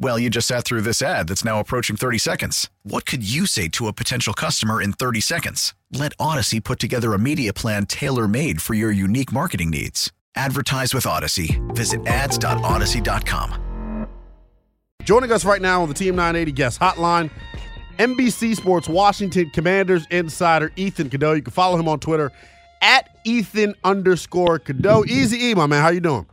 Well, you just sat through this ad that's now approaching 30 seconds. What could you say to a potential customer in 30 seconds? Let Odyssey put together a media plan tailor made for your unique marketing needs. Advertise with Odyssey. Visit ads.odyssey.com. Joining us right now on the Team 980 guest hotline, NBC Sports Washington Commanders insider Ethan Cadeaux. You can follow him on Twitter at Ethan underscore Cadeaux. Easy E, my man. How you doing?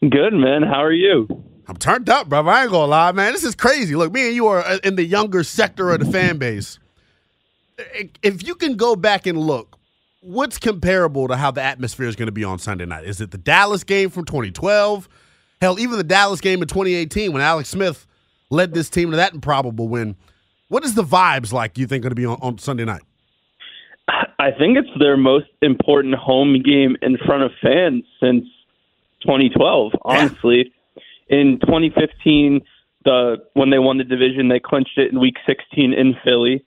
Good, man. How are you? I'm turned up, bro. I ain't gonna lie, man. This is crazy. Look, me and you are uh, in the younger sector of the fan base. If you can go back and look, what's comparable to how the atmosphere is going to be on Sunday night? Is it the Dallas game from 2012? Hell, even the Dallas game in 2018 when Alex Smith led this team to that improbable win. What is the vibes like? You think going to be on, on Sunday night? I think it's their most important home game in front of fans since 2012. Honestly, yeah in 2015, the when they won the division, they clinched it in Week 16 in Philly,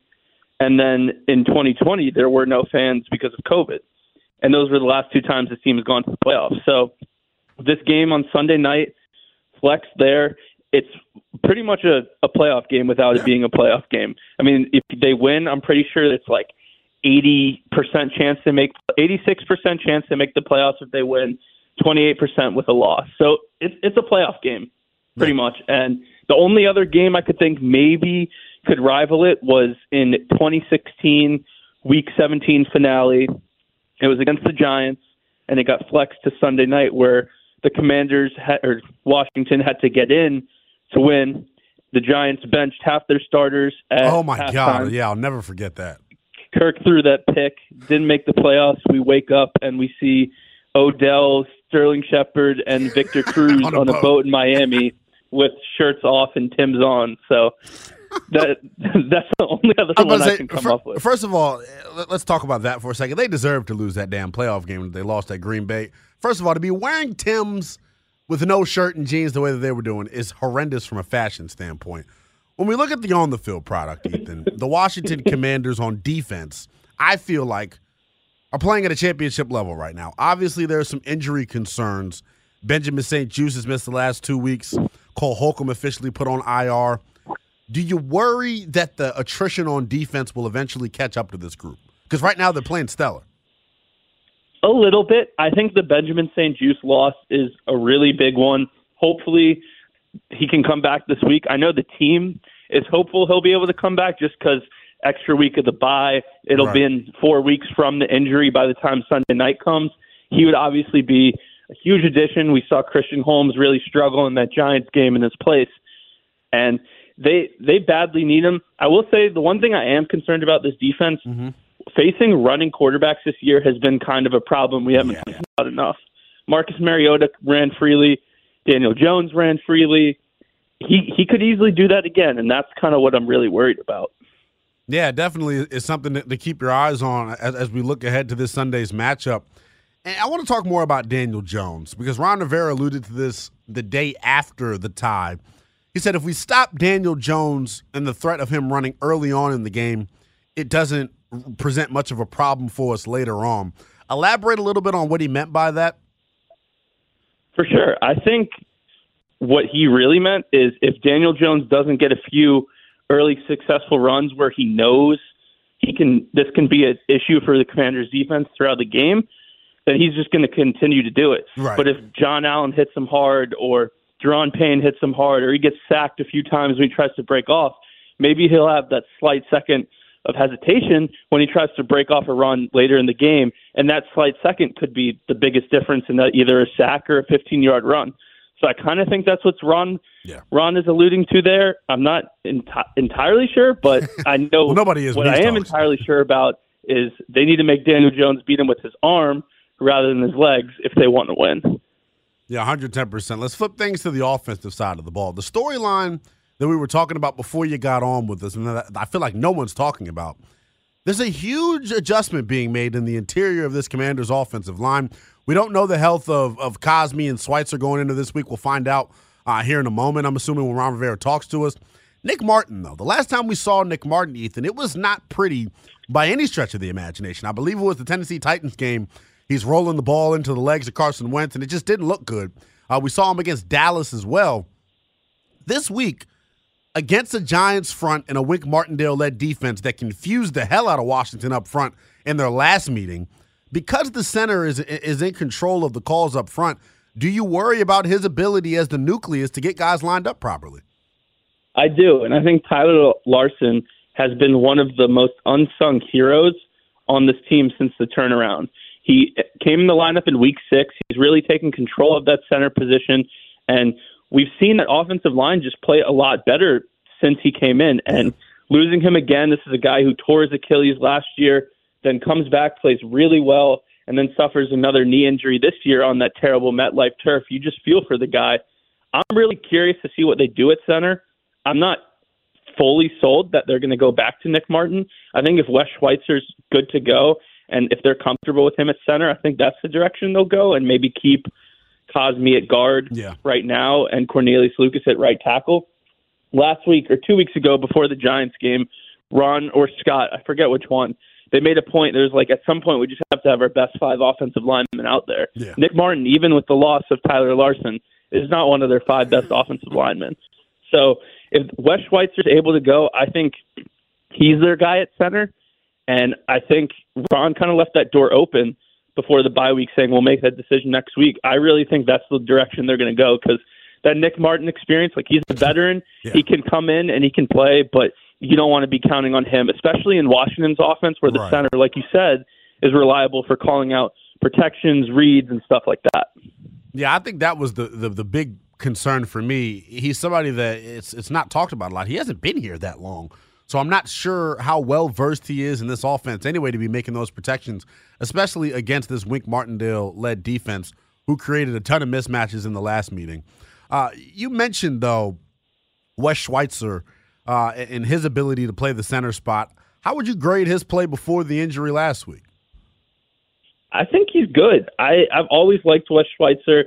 and then in 2020 there were no fans because of COVID, and those were the last two times the team has gone to the playoffs. So this game on Sunday night, flex there. It's pretty much a, a playoff game without it being a playoff game. I mean, if they win, I'm pretty sure it's like 80% chance to make 86% chance to make the playoffs if they win, 28% with a loss. So it's it's a playoff game, pretty much. And the only other game I could think maybe could rival it was in 2016 Week 17 finale. It was against the Giants, and it got flexed to Sunday night, where the Commanders had, or Washington had to get in to win. The Giants benched half their starters. oh my halftime. god! Yeah, I'll never forget that. Kirk threw that pick, didn't make the playoffs. We wake up and we see Odell, Sterling Shepard, and Victor Cruz on, a, on boat. a, boat. in Miami with shirts off and Tim's on. So that that's the only other one say, I can come for, up with. First of all, let's talk about that for a second. They deserve to lose that damn playoff game that they lost at Green Bay. First of all, to be wearing Tim's with no shirt and jeans the way that they were doing is horrendous from a fashion standpoint. When we look at the on the field product, Ethan, the Washington Commanders on defense, I feel like are playing at a championship level right now. Obviously, there are some injury concerns. Benjamin St-Juste has missed the last two weeks. Cole Holcomb officially put on IR. Do you worry that the attrition on defense will eventually catch up to this group? Because right now they're playing stellar. A little bit. I think the Benjamin St-Juste loss is a really big one. Hopefully, he can come back this week. I know the team is hopeful he'll be able to come back just because – extra week of the bye. It'll right. be in four weeks from the injury by the time Sunday night comes. He would obviously be a huge addition. We saw Christian Holmes really struggle in that Giants game in his place, and they they badly need him. I will say the one thing I am concerned about this defense mm-hmm. facing running quarterbacks this year has been kind of a problem. We haven't yeah. about enough. Marcus Mariota ran freely. Daniel Jones ran freely. He he could easily do that again, and that's kind of what I'm really worried about. Yeah, definitely is something to, keep your eyes on as, as, we look ahead to this Sunday's matchup. And I want to talk more about Daniel Jones because Ron Rivera alluded to this the day after the tie. He said if we stop Daniel Jones and the threat of him running early on in the game, it doesn't present much of a problem for us later on. Elaborate a little bit on what he meant by that. For sure. I think what he really meant is if Daniel Jones doesn't get a few – early successful runs where he knows he can this can be an issue for the commander's defense throughout the game, then he's just going to continue to do it. Right. But if John Allen hits him hard or Daron Payne hits him hard or he gets sacked a few times when he tries to break off, maybe he'll have that slight second of hesitation when he tries to break off a run later in the game, and that slight second could be the biggest difference in that either a sack or a 15 yard run. So I kind of think that's what Ron Yeah. Ron is alluding to there. I'm not enti- entirely sure, but I know Well, nobody is What I am entirely sure about is they need to make Daniel Jones beat him with his arm rather than his legs if they want to win. Yeah, 110%. Let's flip things to the offensive side of the ball. The storyline that we were talking about before you got on with us, and that I feel like no one's talking about. There's a huge adjustment being made in the interior of this commander's offensive line. We don't know the health of, of Cosmi and Schweitzer going into this week. We'll find out uh, here in a moment. I'm assuming when Ron Rivera talks to us. Nick Martin, though, the last time we saw Nick Martin, Ethan, it was not pretty by any stretch of the imagination. I believe it was the Tennessee Titans game. He's rolling the ball into the legs of Carson Wentz, and it just didn't look good. Uh, we saw him against Dallas as well. This week, against a Giants front and a Wink Martindale led defense that confused the hell out of Washington up front in their last meeting, because the center is is in control of the calls up front, do you worry about his ability as the nucleus to get guys lined up properly? I do, and I think Tyler Larsen has been one of the most unsung heroes on this team since the turnaround. He came in the lineup in week six. He's really taken control of that center position, and we've seen that offensive line just play a lot better since he came in. And losing him again, this is a guy who tore his Achilles last year, then comes back, plays really well, and then suffers another knee injury this year on that terrible MetLife turf. You just feel for the guy. I'm really curious to see what they do at center. I'm not fully sold that they're going to go back to Nick Martin. I think if Wes Schweitzer's good to go and if they're comfortable with him at center, I think that's the direction they'll go and maybe keep Cosmi at guard Yeah. right now and Cornelius Lucas at right tackle. Last week or two weeks ago before the Giants game, Ron or Scott, I forget which one, they made a point. There's like at some point we just have to have our best five offensive linemen out there. Yeah. Nick Martin, even with the loss of Tyler Larsen, is not one of their five best offensive linemen. So if Wes Schweitzer's able to go, I think he's their guy at center. And I think Ron kind of left that door open before the bye week, saying we'll make that decision next week. I really think that's the direction they're going to go because that Nick Martin experience, like he's a veteran, Yeah. he can come in and he can play, but you don't want to be counting on him, especially in Washington's offense where the Right. center, like you said, is reliable for calling out protections, reads, and stuff like that. Yeah, I think that was the, the the big concern for me. He's somebody that it's it's not talked about a lot. He hasn't been here that long. So I'm not sure how well versed he is in this offense anyway to be making those protections, especially against this Wink Martindale led defense who created a ton of mismatches in the last meeting. Uh, you mentioned though Wes Schweitzer uh, and his ability to play the center spot. How would you grade his play before the injury last week? I think he's good. I, I've always liked Wes Schweitzer.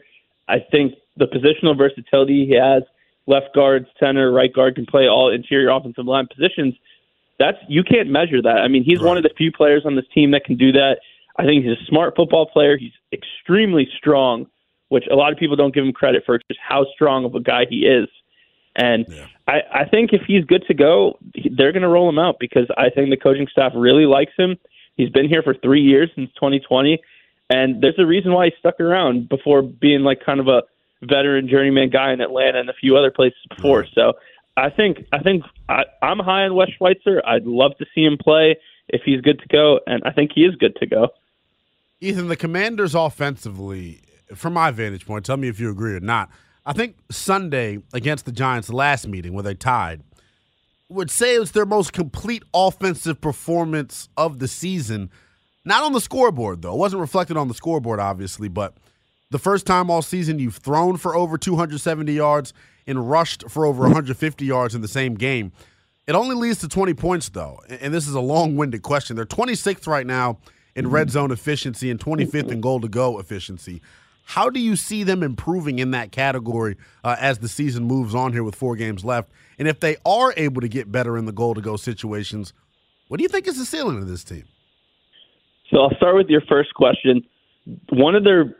I think the positional versatility he has, left guard, center, right guard, can play all interior offensive line positions. That's you can't measure that. I mean, he's one of the few players on this team that can do that. I think he's a smart football player. He's extremely strong, which a lot of people don't give him credit for just how strong of a guy he is. And I, I think if he's good to go, they're going to roll him out because I think the coaching staff really likes him. He's been here for three years since 2020, and there's a reason why he stuck around before being like kind of a veteran journeyman guy in Atlanta and a few other places before. So I think I think I, I'm high on Wes Schweitzer. I'd love to see him play if he's good to go, and I think he is good to go. Ethan, the Commanders offensively, from my vantage point, tell me if you agree or not. I think Sunday against the Giants, the last meeting where they tied, would say it's their most complete offensive performance of the season. Not on the scoreboard, though. It wasn't reflected on the scoreboard, obviously, but the first time all season you've thrown for over 270 yards and rushed for over 150 yards in the same game. It only leads to 20 points, though. And this is a long winded question. They're 26th right now in red zone efficiency and 25th in goal to go efficiency. How do you see them improving in that category uh, as the season moves on here with four games left? And if they are able to get better in the goal to go situations, what do you think is the ceiling of this team? So I'll start with your first question. One of their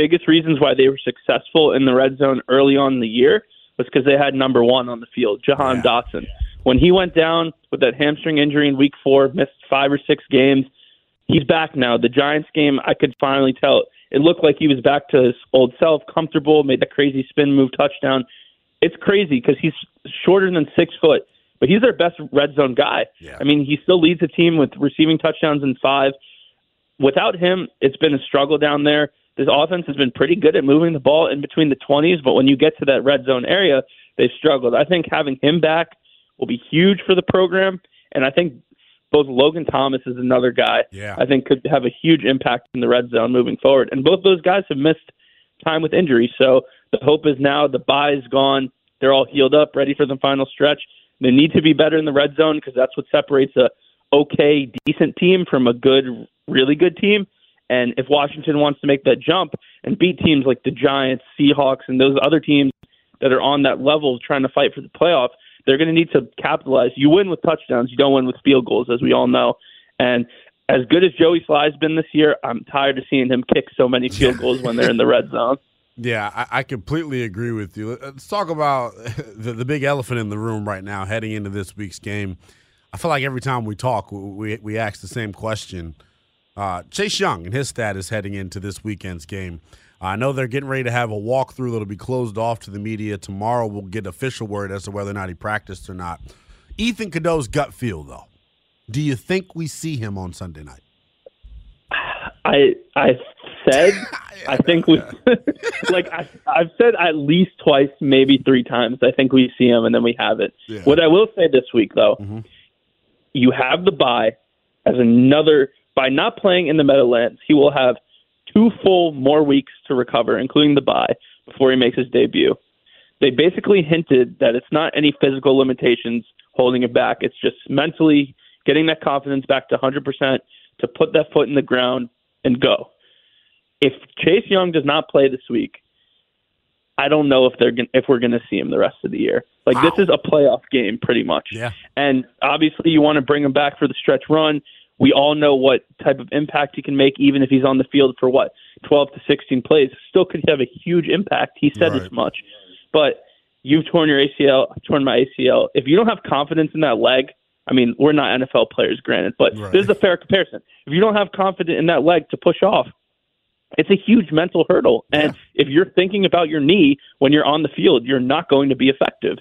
biggest reasons why they were successful in the red zone early on in the year was because they had number one on the field, Jahan Dotson. When he went down with that hamstring injury in week four, missed five or six games, he's back now. The Giants game, I could finally tell. It looked like he was back to his old self, comfortable, made that crazy spin move touchdown. It's crazy because he's shorter than six foot, but he's their best red zone guy. I mean, he still leads the team with receiving touchdowns in five. Without him, it's been a struggle down there. This offense has been pretty good at moving the ball in between the 20s, but when you get to that red zone area, they've struggled. I think having him back will be huge for the program, and I think both Logan Thomas is another guy Yeah. I think could have a huge impact in the red zone moving forward. And both those guys have missed time with injury, so the hope is now the bye's gone. They're all healed up, ready for the final stretch. They need to be better in the red zone because that's what separates a okay, decent team from a good, really good team. And if Washington wants to make that jump and beat teams like the Giants, Seahawks, and those other teams that are on that level trying to fight for the playoffs, they're going to need to capitalize. You win with touchdowns, you don't win with field goals, as we all know. And as good as Joey Slye's been this year, I'm tired of seeing him kick so many field goals when they're in the red zone. Yeah, I, I completely agree with you. Let's talk about the, the big elephant in the room right now heading into this week's game. I feel like every time we talk, we, we ask the same question. Uh, Chase Young and his status heading into this weekend's game. I know they're getting ready to have a walkthrough that'll be closed off to the media tomorrow. We'll get official word as to whether or not he practiced or not. Ethan Cadeaux's gut feel, though. Do you think we see him on Sunday night? I I said I think we like I I've said at least twice, maybe three times. I think we see him and then we have it. Yeah. What I will say this week though, you have the bye as another by not playing in the Meadowlands, he will have two full more weeks to recover, including the bye, before he makes his debut. They basically hinted that it's not any physical limitations holding him back. It's just mentally getting that confidence back to 100% to put that foot in the ground and go. If Chase Young does not play this week, I don't know if they're gonna, if we're going to see him the rest of the year. Like this is a playoff game, pretty much. Yeah. And obviously, you want to bring him back for the stretch run. We all know what type of impact he can make, even if he's on the field for what 12 to 16 plays. Still could have a huge impact. He said Right. as much. But you've torn your ACL, I've torn my ACL. If you don't have confidence in that leg, I mean, we're not NFL players, granted, but Right. this is a fair comparison. If you don't have confidence in that leg to push off, it's a huge mental hurdle. And if you're thinking about your knee when you're on the field, you're not going to be effective.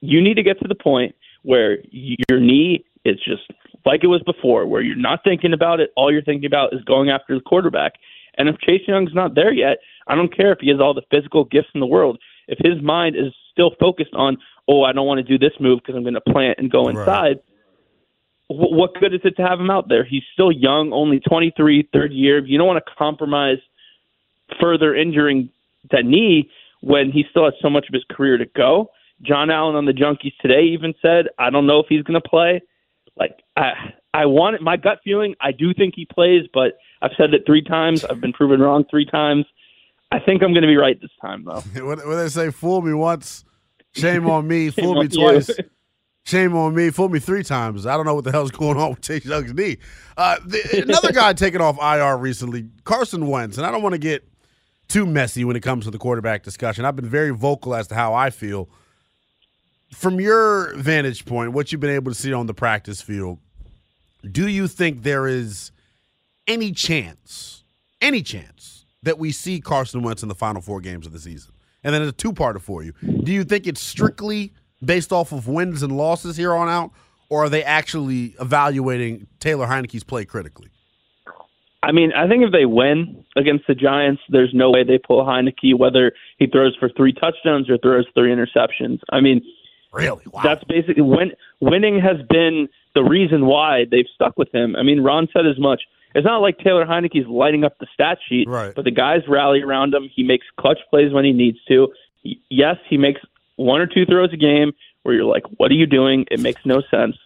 You need to get to the point where your knee is just like it was before, where you're not thinking about it. All you're thinking about is going after the quarterback. And if Chase Young's not there yet, I don't care if he has all the physical gifts in the world. If his mind is still focused on, oh, I don't want to do this move because I'm going to plant and go Right. inside, what good is it to have him out there? He's still young, only 23, third year. You don't want to compromise further injuring that knee when he still has so much of his career to go. John Allen on the Junkies today even said, "I don't know if he's going to play." Like I, I want it. My gut feeling, I do think he plays, but I've said it three times. I've been proven wrong three times. I think I'm going to be right this time, though. What, what they say, fool me once, shame on me, Shame fool me twice. Shame on me, fool me three times. I don't know what the hell's going on with Chase Young's knee. Uh, the, another guy taken off IR recently, Carson Wentz, and I don't want to get too messy when it comes to the quarterback discussion. I've been very vocal as to how I feel. From your vantage point, what you've been able to see on the practice field, do you think there is any chance, any chance that we see Carson Wentz in the final four games of the season? And then a two-parter for you. Do you think it's strictly based off of wins and losses here on out, or are they actually evaluating Taylor Heinicke's play critically? I mean, I think if they win against the Giants, there's no way they pull Heinicke, whether he throws for three touchdowns or throws three interceptions. I mean, Really? Wow. that's basically win, winning has been the reason why they've stuck with him. I mean, Ron said as much. It's not like Taylor Heinicke's lighting up the stat sheet, Right. but the guys rally around him. He makes clutch plays when he needs to. Y- Yes, he makes one or two throws a game where you're like, "What are you doing?" It makes no sense.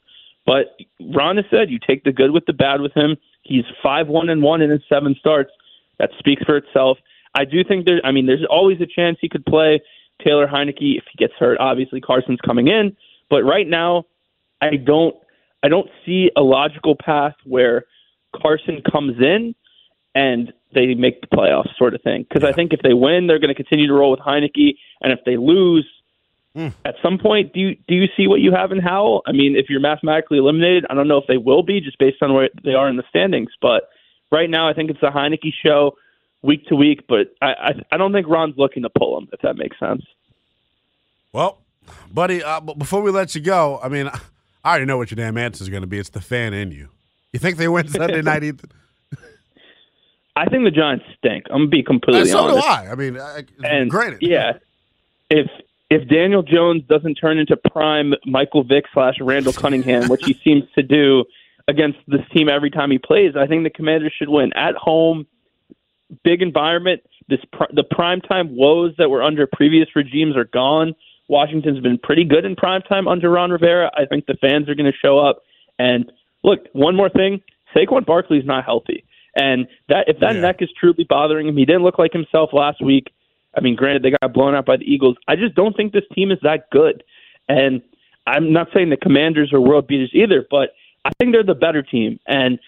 But Ron has said you take the good with the bad with him. He's five one and one in his seven starts. That speaks for itself. I do think there. I mean, there's always a chance he could play Taylor Heinicke if he gets hurt. Obviously, Carson's coming in, but right now, I don't. I don't see a logical path where Carson comes in and they make the playoffs, sort of thing. Because I think if they win, they're going to continue to roll with Heinicke, and if they lose, hmm. at some point, do you do you see what you have in Howell? I mean, if you're mathematically eliminated, I don't know if they will be, just based on where they are in the standings. But right now, I think it's a Heinicke show, week to week. But I I, I don't think Ron's looking to pull him, if that makes sense. Well, buddy, uh, before we let you go, I mean, I already know what your damn answer is going to be. It's the fan in you. You think they win Sunday night, Ethan? I think the Giants stink. I'm gonna be completely And so honest. do I. I mean, I, And granted, yeah, if if Daniel Jones doesn't turn into prime Michael Vick slash Randall Cunningham, which he seems to do against this team every time he plays, I think the Commanders should win at home. Big environment. This pr- the primetime woes that were under previous regimes are gone. Washington's been pretty good in primetime under Ron Rivera. I think the fans are going to show up. And look, one more thing: Saquon Barkley's not healthy, and that if that Yeah. neck is truly bothering him, he didn't look like himself last week. I mean, granted, they got blown out by the Eagles. I just don't think this team is that good. And I'm not saying the Commanders are world beaters either, but I think they're the better team. And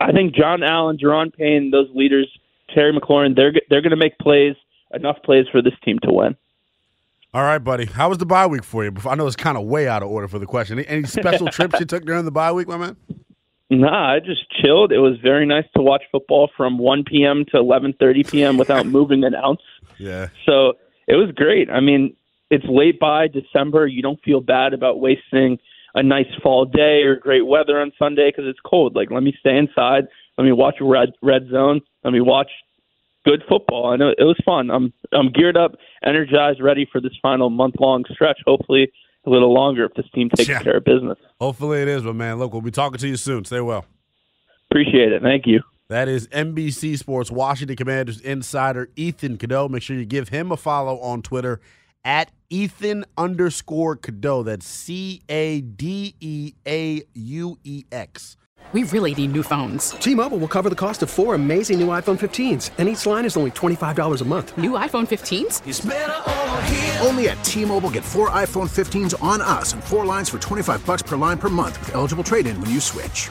I think John Allen, Daron Payne, those leaders, Terry McLaurin, they're they're going to make plays, enough plays for this team to win. All right, buddy. How was the bye week for you? I know it's kind of way out of order for the question. Any, any special trips you took during the bye week, my man? Nah, I just chilled. It was very nice to watch football from 1 p.m. to 11:30 p.m. without moving an ounce. Yeah. So it was great. I mean, it's late by December. You don't feel bad about wasting a nice fall day or great weather on Sunday because it's cold. Like, let me stay inside. Let me watch Red Red Zone. Let me watch good football. I know it was fun. I'm I'm geared up, energized, ready for this final month long stretch. Hopefully, a little longer if this team takes Yeah. care of business. Hopefully it is, but man, look, we'll be talking to you soon. Stay well. Appreciate it. Thank you. That is NBC Sports Washington Commanders insider Ethan Cadeaux. Make sure you give him a follow on Twitter at Ethan underscore Cadeaux. That's C A D E A U E X. We really need new phones. T-Mobile will cover the cost of four amazing new iPhone 15s, and each line is only $25 a month. New iPhone 15s? Only at T-Mobile get four iPhone 15s on us and four lines for 25 bucks per line per month with eligible trade-in when you switch.